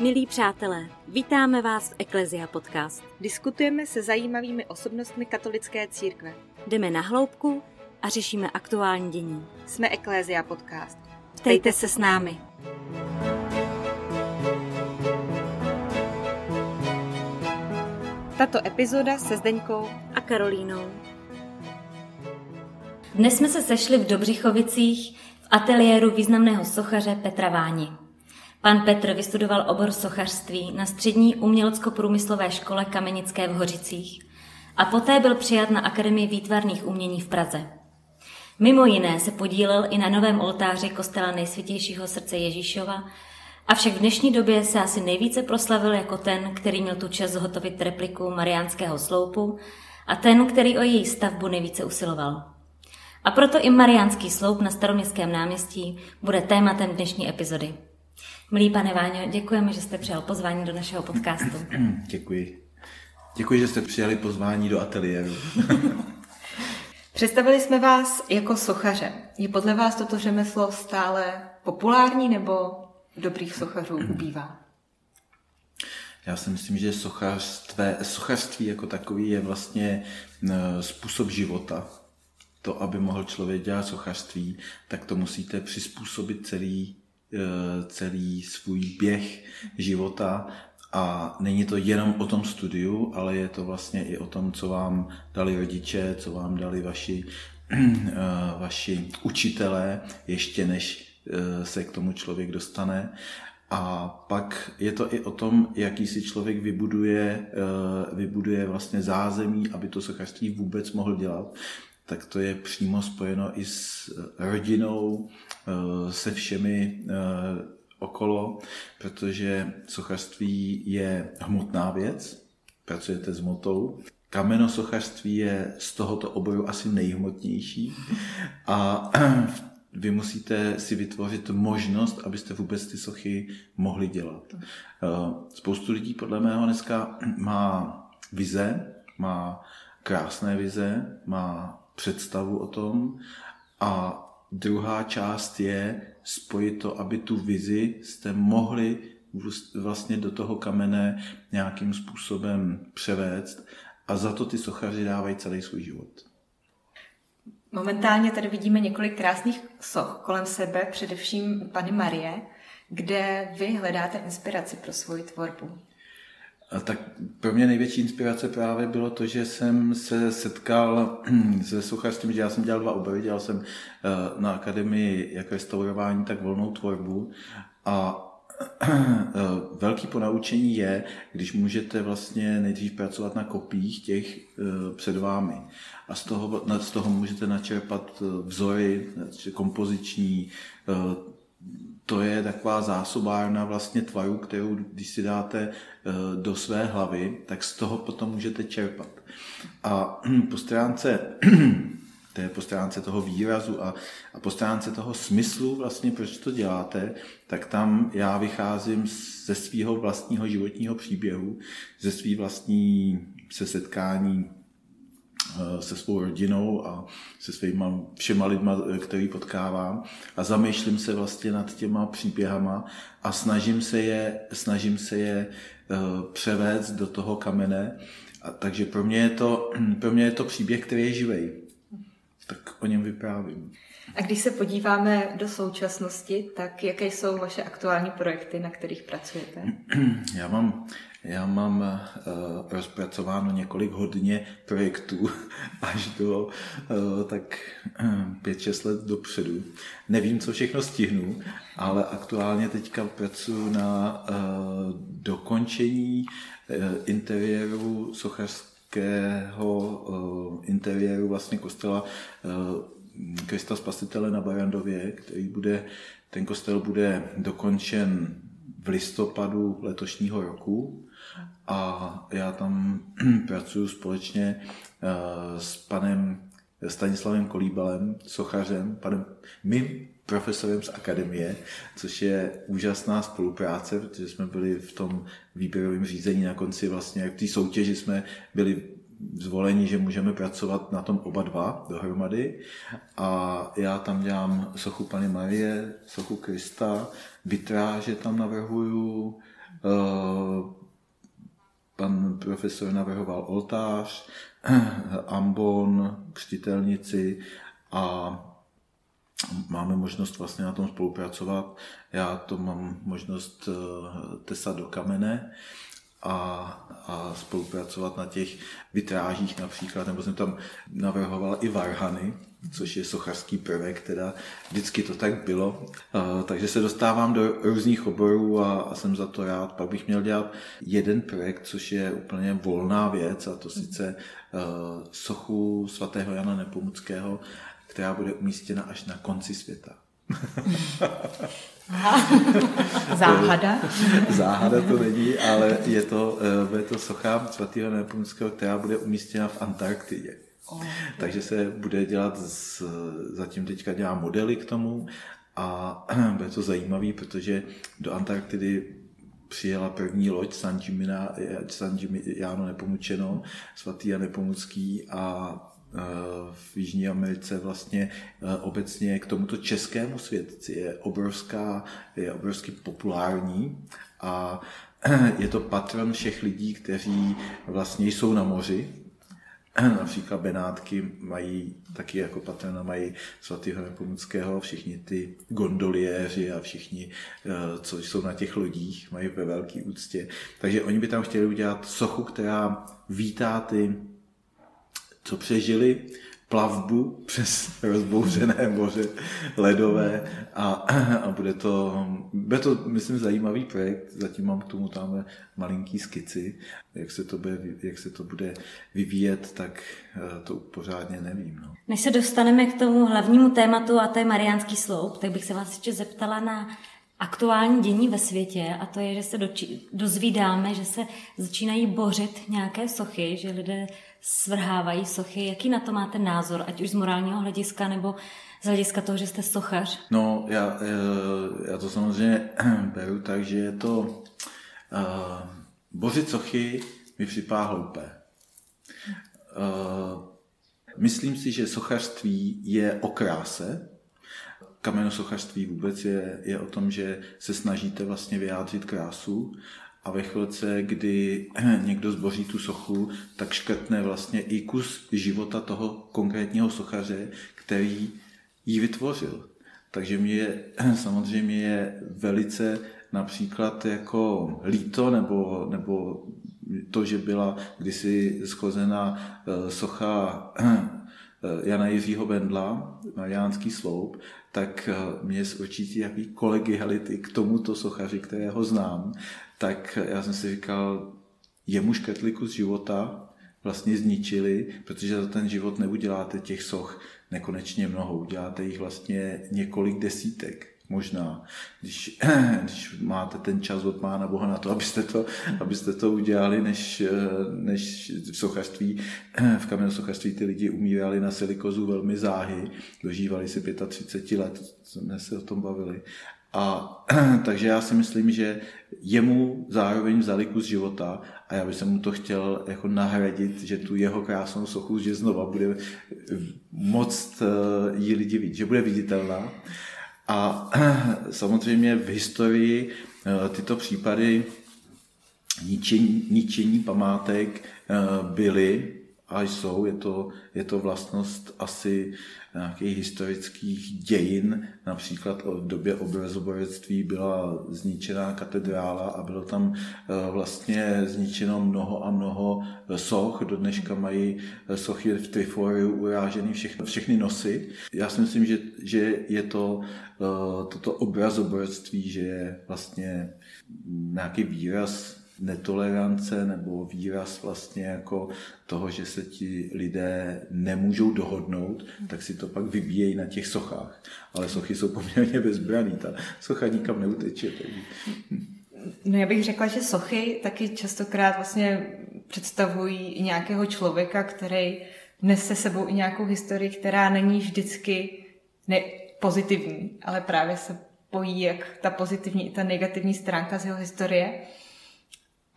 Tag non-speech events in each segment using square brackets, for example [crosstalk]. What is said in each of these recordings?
Milí přátelé, vítáme vás v Eklezia Podcast. Diskutujeme se zajímavými osobnostmi katolické církve. Jdeme na hloubku a řešíme aktuální dění. Jsme Eklezia Podcast. Ptejte se s námi. Tato epizoda se Zdeňkou A Karolínou. Dnes jsme se sešli v Dobřichovicích v ateliéru významného sochaře Petra Váni. Pan Petr vystudoval obor sochařství na střední umělecko-průmyslové škole Kamenické v Hořicích a poté byl přijat na Akademii výtvarných umění v Praze. Mimo jiné se podílel i na novém oltáři kostela nejsvětějšího srdce Ježíšova, avšak v dnešní době se asi nejvíce proslavil jako ten, který měl tu čas zhotovit repliku Mariánského sloupu a ten, který o její stavbu nejvíce usiloval. A proto i Mariánský sloup na staroměstském náměstí bude tématem dnešní epizody. Milý pane Váňo, děkujeme, že jste přijal pozvání do našeho podcastu. [clears throat] Děkuji. Děkuji, že jste přijali pozvání do ateliéru. [laughs] Představili jsme vás jako sochaře. Je podle vás toto řemeslo stále populární nebo dobrých sochařů ubývá? Já si myslím, že sochařství, sochařství jako takový je vlastně eh, způsob života. To, aby mohl člověk dělat sochařství, tak to musíte přizpůsobit celý, celý svůj běh života a není to jenom o tom studiu, ale je to vlastně i o tom, co vám dali rodiče, co vám dali vaši, [clears throat] eh, vaši učitelé, ještě než eh, se k tomu člověk dostane. A pak je to i o tom, jaký si člověk vybuduje, eh, vybuduje vlastně zázemí, aby to sochařství vůbec mohl dělat. Tak to je přímo spojeno i s rodinou, se všemi okolo, protože sochařství je hmotná věc, pracujete s motou. Kamenosochařství je z tohoto oboru asi nejhmotnější a [clears throat] vy musíte si vytvořit možnost, abyste vůbec ty sochy mohli dělat. Spoustu lidí podle mého dneska má vize, má krásné vize, má představu o tom a druhá část je spojit to, aby tu vizi jste mohli vlastně do toho kamene nějakým způsobem převést a za to ty sochaři dávají celý svůj život. Momentálně tady vidíme několik krásných soch kolem sebe, především Pany Marie, kde vy hledáte inspiraci pro svoji tvorbu. A tak pro mě největší inspirace právě bylo to, že jsem se setkal [clears throat] se sochařstvím, že já jsem dělal dva obory, dělal jsem eh, na akademii jak restaurování, tak volnou tvorbu. A [clears throat] eh, velký ponaučení je, když můžete vlastně nejdřív pracovat na kopiích těch eh, před vámi. A z toho, z toho můžete načerpat vzory kompoziční, to je taková zásobárna vlastně tvaru, kterou když si dáte eh, do své hlavy, tak z toho potom můžete čerpat. A [clears throat] po stránce [clears throat] to je po stránce toho výrazu a, a po stránce toho smyslu vlastně, proč to děláte, tak tam já vycházím ze svého vlastního životního příběhu, ze svý vlastní se setkání se svou rodinou a se svýma všema lidma, eh, který potkávám a zamýšlím se vlastně nad těma příběhama a snažím se je, snažím se je eh, převést do toho kamene. A takže pro mě, je to, [clears throat] pro mě je to příběh, který je živej. Tak o něm vyprávím. A když se podíváme do současnosti, tak jaké jsou vaše aktuální projekty, na kterých pracujete? [clears throat] Já mám já mám uh, rozpracováno několik hodně projektů [laughs] až do uh, tak uh, 5-6 let dopředu. Nevím, co všechno stihnu, ale aktuálně teďka pracuji na uh, dokončení uh, interiéru sochařského uh, interiéru vlastně kostela uh, Krista Spasitele na Barandově, který bude, ten kostel bude dokončen v listopadu letošního roku a já tam [clears throat] pracuji společně eh, s panem Stanislavem Kolíbalem, sochařem, panem mým profesorem z akademie, což je úžasná spolupráce, protože jsme byli v tom výběrovém řízení na konci vlastně, v té soutěži jsme byli zvoleni, že můžeme pracovat na tom oba dva dohromady. A já tam dělám sochu Pany Marie, sochu Krista, vitráže tam navrhuju, Pan profesor navrhoval oltář, [clears throat] ambon, křtitelnici a máme možnost vlastně na tom spolupracovat. Já to mám možnost tesat do kamene a, a spolupracovat na těch vitrážích například, nebo jsem tam navrhoval i varhany, což je sochařský prvek, teda vždycky to tak bylo. Takže se dostávám do různých oborů a, a jsem za to rád. Pak bych měl dělat jeden projekt, což je úplně volná věc a to sice uh, sochu svatého Jana Nepomuckého, která bude umístěna až na konci světa. [laughs] Záhada? Záhada to není, ale je to, eh, je to socha svatého Nepomuckého, která bude umístěna v Antarktidě. Oh. Takže se bude dělat, z, zatím teďka dělá modely k tomu a [clears throat] bude to zajímavý, protože do Antarktidy přijela první loď San, Gimignano Nepomučeno, svatý a Nepomucký a v Jižní Americe vlastně e, obecně k tomuto českému světci je obrovská, je obrovsky populární a je to patron všech lidí, kteří vlastně jsou na moři, Například Benátky mají taky jako patrona mají svatého Nepomuckého, všichni ty gondoliéři a všichni, eh, co jsou na těch lodích, mají ve velké úctě. Takže oni by tam chtěli udělat sochu, která vítá ty, co přežili, plavbu přes rozbouřené moře ledové a, a bude, to, bude to, myslím, zajímavý projekt. Zatím mám k tomu tam malinký skici. Jak se to bude, jak se to bude vyvíjet, tak eh, to pořádně nevím. No. Než se dostaneme k tomu hlavnímu tématu, a to je Mariánský sloup, tak bych se vás ještě zeptala na aktuální dění ve světě a to je, že se doči- dozvídáme, že se začínají bořit nějaké sochy, že lidé svrhávají sochy. Jaký na to máte názor, ať už z morálního hlediska nebo z hlediska toho, že jste sochař? No, já, eh, já to samozřejmě [clears throat] beru tak, že je to uh, bořit sochy mi připadá hloupé. Uh, myslím si, že sochařství je o kráse, kamenosochařství vůbec je, je o tom, že se snažíte vlastně vyjádřit krásu a ve chvilce, kdy [clears throat] někdo zboří tu sochu, tak škrtne vlastně i kus života toho konkrétního sochaře, který ji vytvořil. Takže mě je, [clears throat] samozřejmě je velice například jako líto nebo, nebo to, že byla kdysi schozena eh, socha [clears throat] Jana Jiřího Bendla, Mariánský sloup, tak eh, mě z určitě jaký kolegiality k tomuto sochaři, kterého znám, tak já jsem si říkal, jemu škrtli kus života, vlastně zničili, protože za ten život neuděláte těch soch nekonečně mnoho, uděláte jich vlastně několik desítek možná, když, [clears throat] když máte ten čas od Pána Boha na to, abyste to, abyste to udělali, než, než v sochařství, [clears throat] v kamenosochařství ty lidi umírali na silikozu velmi záhy, dožívali si 35 let, jsme se o tom bavili. A [clears throat] takže já si myslím, že jemu zároveň vzali kus života a já bych mu to chtěl jako nahradit, že tu jeho krásnou sochu, že znova bude moc eh, jí lidi vidět, že bude viditelná. A [clears throat] samozřejmě v historii eh, tyto případy ničení, ničení památek eh, byly a jsou. Je to, je to vlastnost asi nějakých historických dějin. Například v době obrazoborectví byla zničená katedrála a bylo tam eh, vlastně zničeno mnoho a mnoho soch. Do dneška mají eh, sochy v Triforiu urážený všechny, všechny nosy. Já si myslím, že, že je to eh, toto obrazoborectví, že je vlastně nějaký výraz netolerance nebo výraz vlastně jako toho, že se ti lidé nemůžou dohodnout, tak si to pak vybíjejí na těch sochách. Ale sochy jsou poměrně bezbraný, ta socha nikam neuteče. Takže... No já bych řekla, že sochy taky častokrát vlastně představují nějakého člověka, který nese sebou i nějakou historii, která není vždycky ne- pozitivní, ale právě se pojí jak ta pozitivní i ta negativní stránka z jeho historie.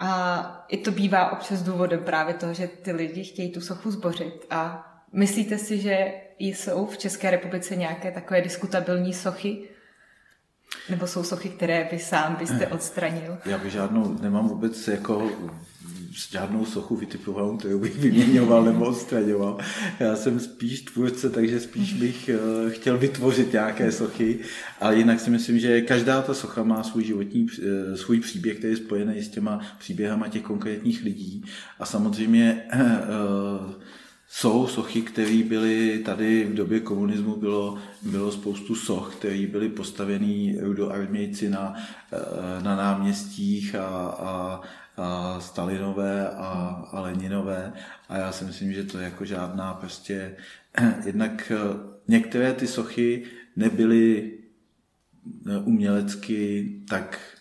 A i to bývá občas důvodem právě toho, že ty lidi chtějí tu sochu zbořit. A myslíte si, že jsou v České republice nějaké takové diskutabilní sochy? Nebo jsou sochy, které vy sám byste odstranil? Já bych žádnou, nemám vůbec jako žádnou sochu vytipovanou, kterou bych vyměňoval nebo odstraňoval. Já jsem spíš tvůrce, takže spíš bych uh, chtěl vytvořit nějaké sochy, ale jinak si myslím, že každá ta socha má svůj životní, uh, svůj příběh, který je spojený s těma příběhama těch konkrétních lidí a samozřejmě uh, jsou sochy, které byly tady v době komunismu, bylo, bylo spoustu soch, které byly postavený rudoarmějci na, na náměstích a, a a Stalinové a, a Leninové. A já si myslím, že to je jako žádná prostě, [clears throat] jednak eh, některé ty sochy nebyly eh, umělecky tak Eh,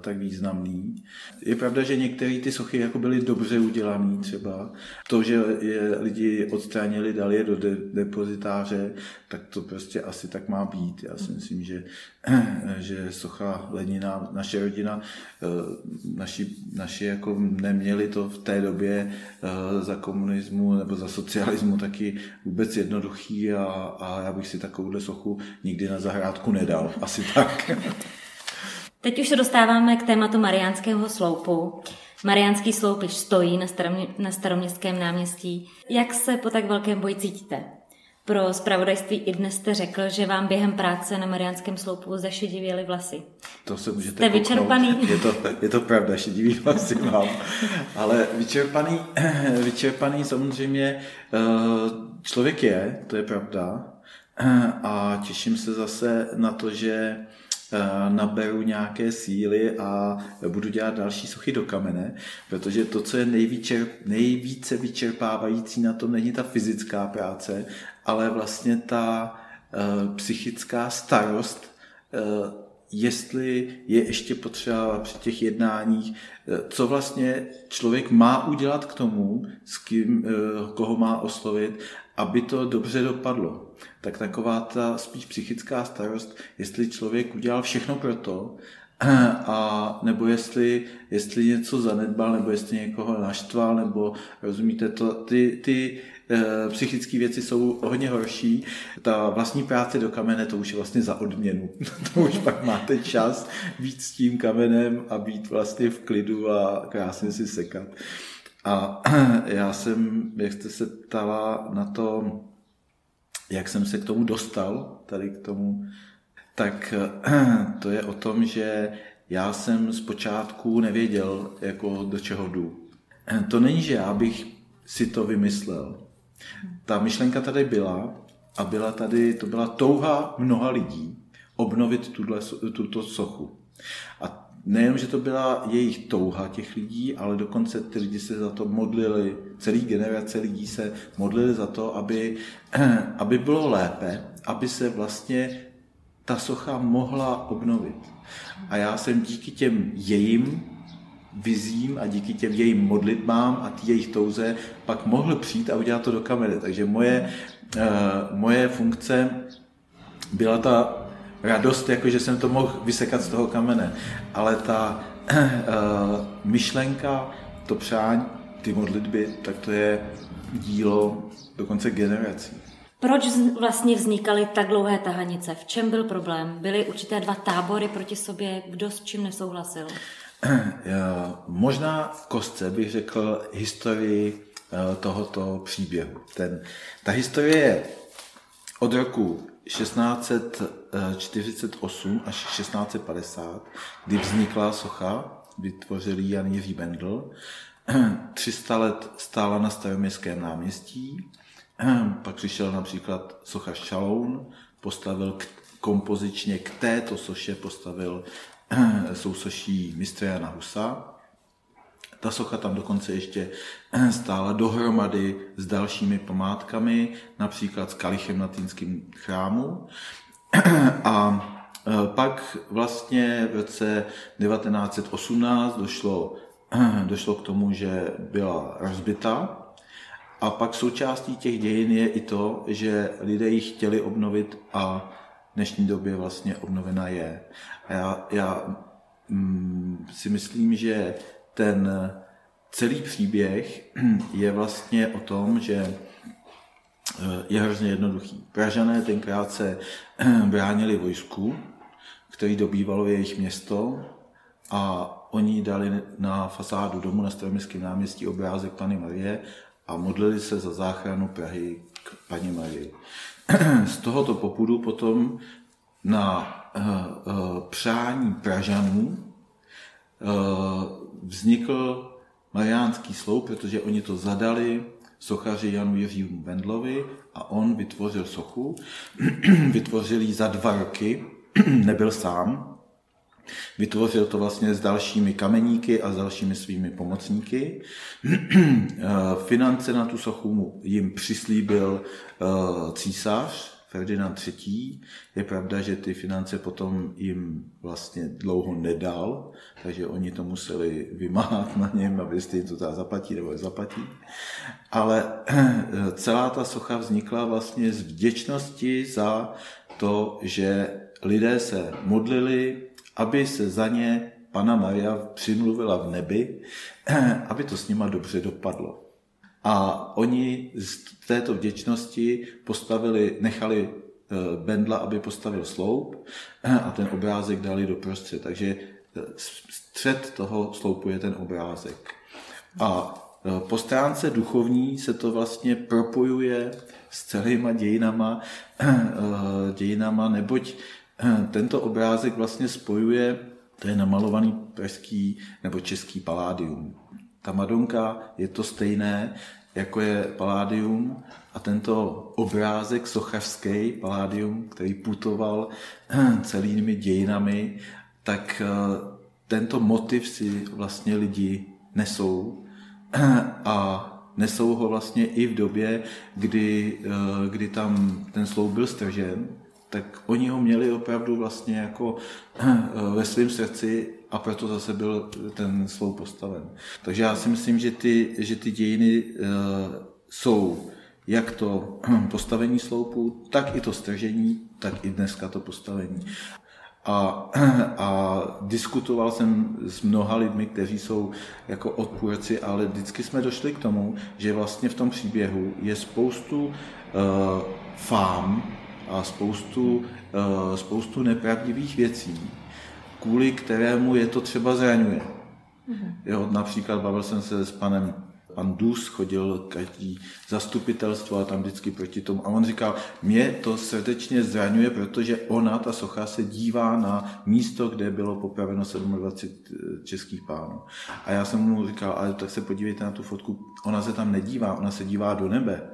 tak významný. Je pravda, že některé ty sochy jako byly dobře udělané třeba. To, že je lidi odstranili, dali je do de- depozitáře, tak to prostě asi tak má být. Já si myslím, že, [clears throat] že socha Lenina, naše rodina, eh, naši, naši jako neměli to v té době eh, za komunismu nebo za socialismu taky vůbec jednoduchý a, a já bych si takovouhle sochu nikdy na zahrádku nedal. Asi tak. [laughs] Teď už se dostáváme k tématu Mariánského sloupu. Mariánský sloup již stojí na, staromě, na staroměstském náměstí. Jak se po tak velkém boji cítíte? Pro zpravodajství i dnes jste řekl, že vám během práce na Mariánském sloupu zašedivěly vlasy. To se můžete Jste vyčerpaný? [laughs] Je to, je to pravda, šedivý vlasy mám. Ale vyčerpaný, [clears throat] vyčerpaný samozřejmě eh, člověk je, to je pravda. A těším se zase na to, že naberu nějaké síly a budu dělat další sochy do kamene, protože to, co je nejvíce, nejvíce vyčerpávající na tom, není ta fyzická práce, ale vlastně ta uh, psychická starost, uh, jestli je ještě potřeba při těch jednáních, co vlastně člověk má udělat k tomu, s kým, koho má oslovit, aby to dobře dopadlo. Tak taková ta spíš psychická starost, jestli člověk udělal všechno pro to, [clears throat] a nebo jestli, jestli něco zanedbal, nebo jestli někoho naštval, nebo rozumíte to, ty, ty e, psychické věci jsou hodně horší. Ta vlastní práce do kamene, to už je vlastně za odměnu. [laughs] to už pak máte čas být s tím kamenem a být vlastně v klidu a krásně si sekat. A [clears throat] já jsem, jak jste se ptala na to, jak jsem se k tomu dostal, tady k tomu, tak [clears throat] to je o tom, že já jsem zpočátku nevěděl, jako do čeho jdu. To není, že já bych si to vymyslel. Ta myšlenka tady byla a byla tady, to byla touha mnoha lidí obnovit tuto sochu. A nejenom, že to byla jejich touha těch lidí, ale dokonce ty lidi se za to modlili, celý generace lidí se modlili za to, aby, [clears throat] aby bylo lépe, aby se vlastně ta socha mohla obnovit. A já jsem díky těm jejím vizím a díky těm jejím modlitbám a tý jejich touze pak mohl přijít a udělat to do kamery. Takže moje, uh, moje funkce byla ta radost, jako že jsem to mohl vysekat z toho kamene. Ale ta uh, [clears throat] myšlenka, to přání, ty modlitby, tak to je dílo dokonce generací. Proč vlastně vznikaly tak dlouhé tahanice? V čem byl problém? Byly určité dva tábory proti sobě, kdo s čím nesouhlasil? [clears throat] Možná v kostce bych řekl historii eh, tohoto příběhu. Ten, ta historie je od roku 1648 až 1650, kdy vznikla socha, vytvořil Jan Jiří Bendl. 300 let stála na staroměstském náměstí, pak přišel například socha Šaloun, postavil kompozičně k této soše postavil sousoší mistra Jana Husa. Ta socha tam dokonce ještě [clears throat] stála dohromady s dalšími památkami, například s kalichem na Týnském chrámu. [clears throat] A e, pak vlastně v roce 1918 došlo, [clears throat] došlo k tomu, že byla rozbita a pak součástí těch dějin je i to, že lidé ji chtěli obnovit a v dnešní době vlastně obnovena je. A já, já mm, si myslím, že ten celý příběh [clears throat] je vlastně o tom, že eh, je hrozně jednoduchý. Pražané tenkrát se bránili vojsku, který dobývalo jejich město a oni dali na fasádu domu na Staroměstském náměstí obrázek Pany Marie a modlili se za záchranu Prahy k paní Marii. [clears throat] Z tohoto popudu potom na přání Pražanů vznikl Mariánský sloup, protože oni to zadali sochaři Janu Jiřímu Vendlovi a on vytvořil sochu. [clears throat] vytvořil ji za dva roky, [clears throat] nebyl sám, Vytvořil to vlastně s dalšími kameníky a s dalšími svými pomocníky. [clears throat] Finance na tu sochu jim přislíbil eh, císař Ferdinand III. Je pravda, že ty finance potom jim vlastně dlouho nedal, takže oni to museli vymáhat na něm, aby jim to teda zaplatí nebo zaplatí. Ale [clears throat] celá ta socha vznikla vlastně z vděčnosti za to, že lidé se modlili aby se za ně Pana Maria přimluvila v nebi, [clears throat] aby to s nima dobře dopadlo. A oni z této vděčnosti postavili, nechali eh, Bendla, aby postavil sloup a ten obrázek dali do prostřed. Takže eh, střed toho sloupu je ten obrázek. A eh, po stránce duchovní se to vlastně propojuje s celýma dějinama, dějinama neboť tento obrázek vlastně spojuje, to je namalovaný pražský nebo český paládium. Ta Madonka je to stejné, jako je paládium a tento obrázek sochařský paládium, který putoval celými dějinami, tak eh, tento motiv si vlastně lidi nesou a nesou ho vlastně i v době, kdy, eh, kdy tam ten sloup byl stržen tak oni ho měli opravdu vlastně jako eh, ve svém srdci a proto zase byl ten slou postaven. Takže já si myslím, že ty, že ty dějiny uh, jsou jak to [clears throat] postavení sloupu, tak i to stržení, tak i dneska to postavení. A, [clears throat] a diskutoval jsem s mnoha lidmi, kteří jsou jako odpůrci, ale vždycky jsme došli k tomu, že vlastně v tom příběhu je spoustu uh, fám, a spoustu, eh, spoustu nepravdivých věcí, kvůli kterému je to třeba zraňuje. Mm-hmm. Jo, například bavil jsem se s panem pan Dus chodil každý zastupitelstvo a tam vždycky proti tomu. A on říkal, mě to srdečně zraňuje, protože ona, ta socha, se dívá na místo, kde bylo popraveno 27 českých pánů. A já jsem mu říkal, ale tak se podívejte na tu fotku, ona se tam nedívá, ona se dívá do nebe.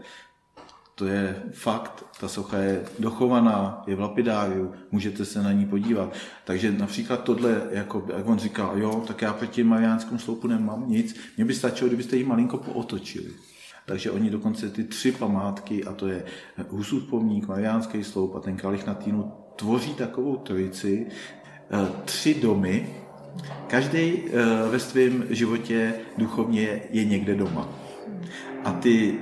To je fakt, ta socha je dochovaná, je v lapidáriu, můžete se na ní podívat. Takže například tohle, jako, jak on říká, jo, tak já proti mariánskému sloupu nemám nic, mně by stačilo, kdybyste ji malinko pootočili. Takže oni dokonce ty tři památky, a to je Husův pomník, Mariánský sloup a ten kalich na týnu, tvoří takovou trojici, eh, tři domy, každý eh, ve svém životě duchovně je někde doma. A ty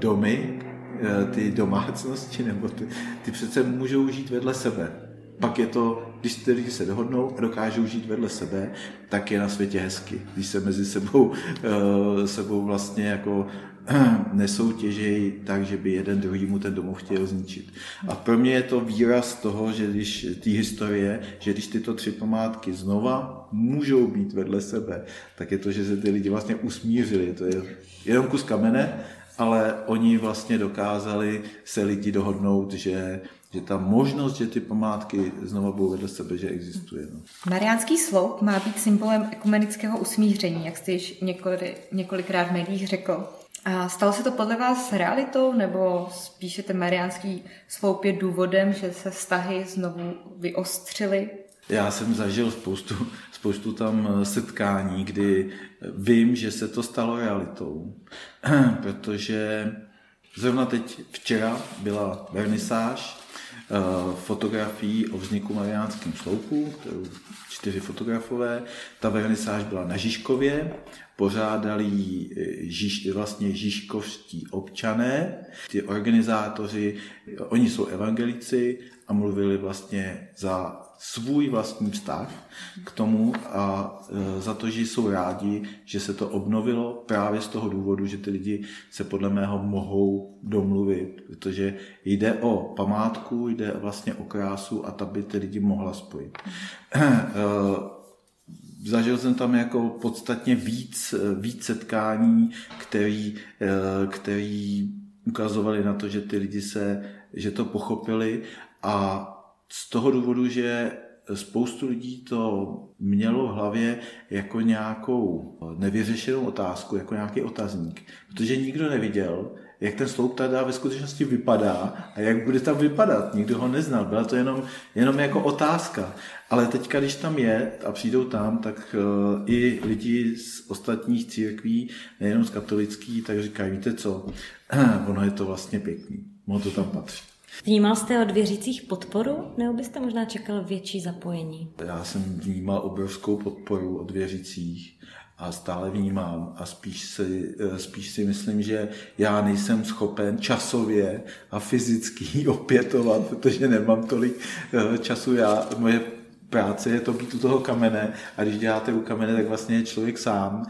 domy, Eh, ty domácnosti, nebo ty, ty přece můžou žít vedle sebe. Pak je to, když ty lidi se dohodnou a dokážou žít vedle sebe, tak je na světě hezky. Když se mezi sebou, eh, sebou vlastně jako [clears throat] nesoutěžejí tak, že by jeden druhý mu ten domov chtěl zničit. A pro mě je to výraz toho, že když té historie, že když tyto tři památky znova můžou být vedle sebe, tak je to, že se ty lidi vlastně usmířili. To je jenom kus kamene, ale oni vlastně dokázali se lidi dohodnout, že že ta možnost, že ty památky znovu budou vedle sebe, že existuje. No. Mariánský sloup má být symbolem ekumenického usmíření, jak jste již několik, několikrát v médiích řekl. A stalo se to podle vás realitou, nebo spíše ten mariánský sloup je důvodem, že se vztahy znovu vyostřily? Já jsem zažil spoustu, spoustu tam eh, setkání, kdy vím, že se to stalo realitou, [clears throat] protože zrovna teď včera byla vernisáž eh, fotografií o vzniku Mariánském sloupu, kterou čtyři fotografové. Ta vernisáž byla na Žižkově, pořádali eh, Žiž, vlastně žižkovští občané, ty organizátoři, oni jsou evangelici a mluvili vlastně za svůj vlastní vztah k tomu a e, za to, že jsou rádi, že se to obnovilo právě z toho důvodu, že ty lidi se podle mého mohou domluvit, protože jde o památku, jde vlastně o krásu a ta by ty lidi mohla spojit. E, zažil jsem tam jako podstatně víc, víc setkání, který, e, který ukazovali na to, že ty lidi se, že to pochopili a z toho důvodu, že spoustu lidí to mělo v hlavě jako nějakou nevyřešenou otázku, jako nějaký otazník, protože nikdo neviděl, jak ten sloup tady ve skutečnosti vypadá a jak bude tam vypadat. Nikdo ho neznal, byla to jenom, jenom jako otázka. Ale teďka, když tam je a přijdou tam, tak uh, i lidi z ostatních církví, nejenom z katolických, tak říkají, víte co, [clears throat] ono je to vlastně pěkný, ono to tam patří. Vnímal jste od věřících podporu, nebo byste možná čekal větší zapojení? Já jsem vnímal obrovskou podporu od věřících a stále vnímám a spíš si, eh, spíš si myslím, že já nejsem schopen časově a fyzicky opětovat, protože nemám tolik eh, času. Já, moje práce je to být u toho kamene a když děláte u kamene, tak vlastně je člověk sám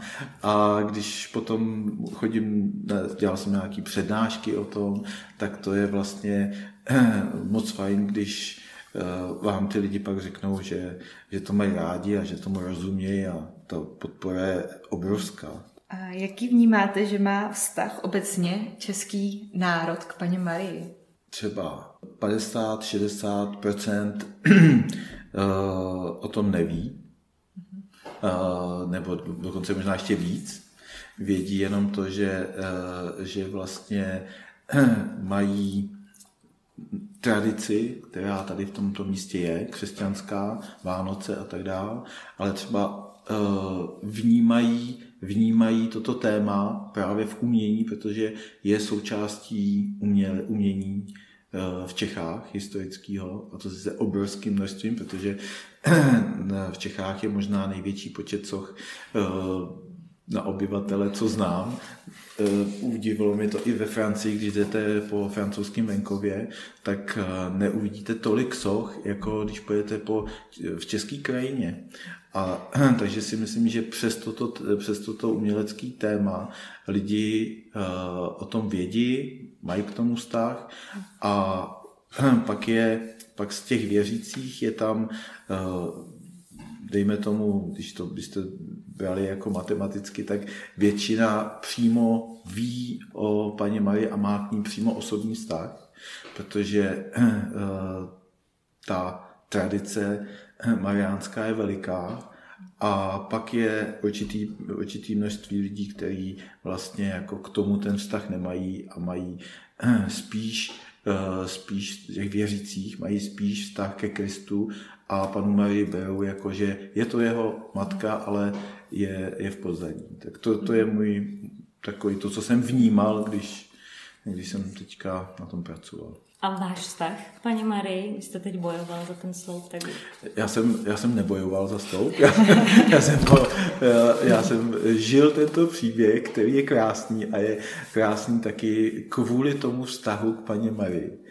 a když potom chodím, dělal jsem nějaký přednášky o tom, tak to je vlastně [clears throat] moc fajn, když eh, vám ty lidi pak řeknou, že, že to mají rádi a že tomu rozumějí a to podpora je obrovská. A jaký vnímáte, že má vztah obecně český národ k paní Marii? Třeba 50-60% [clears throat] o tom neví, uh, nebo dokonce možná ještě víc. Vědí jenom to, že, že vlastně [clears throat] mají tradici, která tady v tomto místě je, křesťanská, Vánoce a tak dále, ale třeba vnímají, vnímají toto téma právě v umění, protože je součástí uměle, umění v Čechách historického, a to se obrovským množstvím, protože [clears throat] v Čechách je možná největší počet soch na obyvatele, co znám. Udivilo mi to i ve Francii, když jdete po francouzském venkově, tak neuvidíte tolik soch, jako když pojedete po, v české krajině. A, [clears throat] takže si myslím, že přes toto, přes toto umělecký téma lidi uh, o tom vědí, mají k tomu vztah a [clears throat] pak je, pak z těch věřících je tam, dejme tomu, když to byste brali jako matematicky, tak většina přímo ví o paní Marii a má k ní přímo osobní vztah, protože uh, ta tradice mariánská je veliká a pak je určitý, určitý množství lidí, kteří vlastně jako k tomu ten vztah nemají a mají spíš, eh, spíš těch věřících, mají spíš vztah ke Kristu a panu Marii berou jako, že je to jeho matka, ale je, je v pozadí. Tak to, to je můj takový, to, co jsem vnímal, když, když jsem teďka na tom pracoval. A váš vztah k paní Marii, vy jste teď bojoval za ten sloup, tak... Já jsem, já jsem nebojoval za sloup, já, já, jsem, já, já jsem žil tento příběh, který je krásný a je krásný taky kvůli tomu vztahu k paní Marii.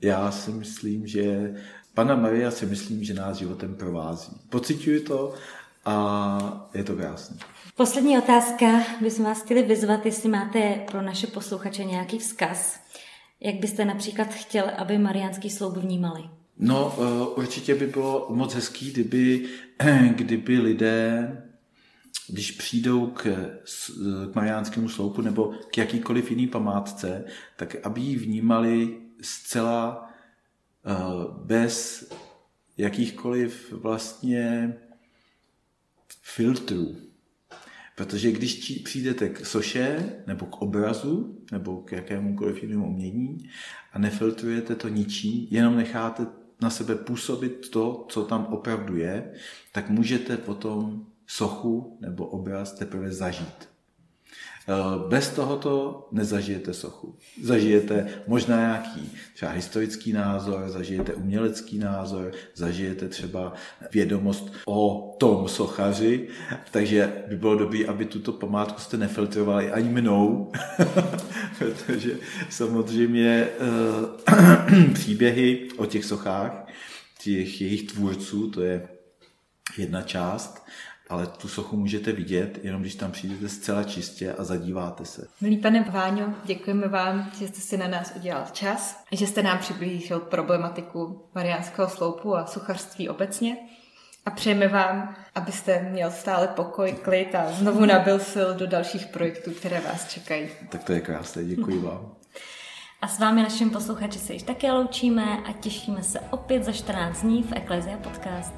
Já si myslím, že Pana Maria si myslím, že nás životem provází. Pocituji to a je to krásné. Poslední otázka, bychom vás chtěli vyzvat, jestli máte pro naše posluchače nějaký vzkaz jak byste například chtěl, aby mariánský sloup vnímali? No, eh, určitě by bylo moc hezký, kdyby, [clears throat] kdyby lidé, když přijdou k, k mariánskému sloupu nebo k jakýkoliv jiný památce, tak aby ji vnímali zcela eh, bez jakýchkoliv vlastně filtrů. Protože když přijdete k soše, nebo k obrazu, nebo k jakémukoliv jinému umění a nefiltrujete to ničím, jenom necháte na sebe působit to, co tam opravdu je, tak můžete potom sochu nebo obraz teprve zažít. Eh, bez tohoto nezažijete sochu. Zažijete možná nějaký třeba historický názor, zažijete umělecký názor, zažijete třeba vědomost o tom sochaři, takže by bylo dobré, aby tuto památku jste nefiltrovali ani mnou, [laughs] protože samozřejmě uh, [clears throat] příběhy o těch sochách těch jejich tvůrců, to je jedna část, ale tu sochu můžete vidět, jenom když tam přijdete zcela čistě a zadíváte se. Milý pane Váňo, děkujeme vám, že jste si na nás udělal čas, že jste nám přiblížil problematiku mariánského sloupu a suchařství obecně. A přejeme vám, abyste měl stále pokoj, klid a znovu nabil sil do dalších projektů, které vás čekají. Tak to je krásné, děkuji [laughs] vám. A s vámi, našimi posluchači, se již také loučíme a těšíme se opět za 14 dní v Eklezia Podcast.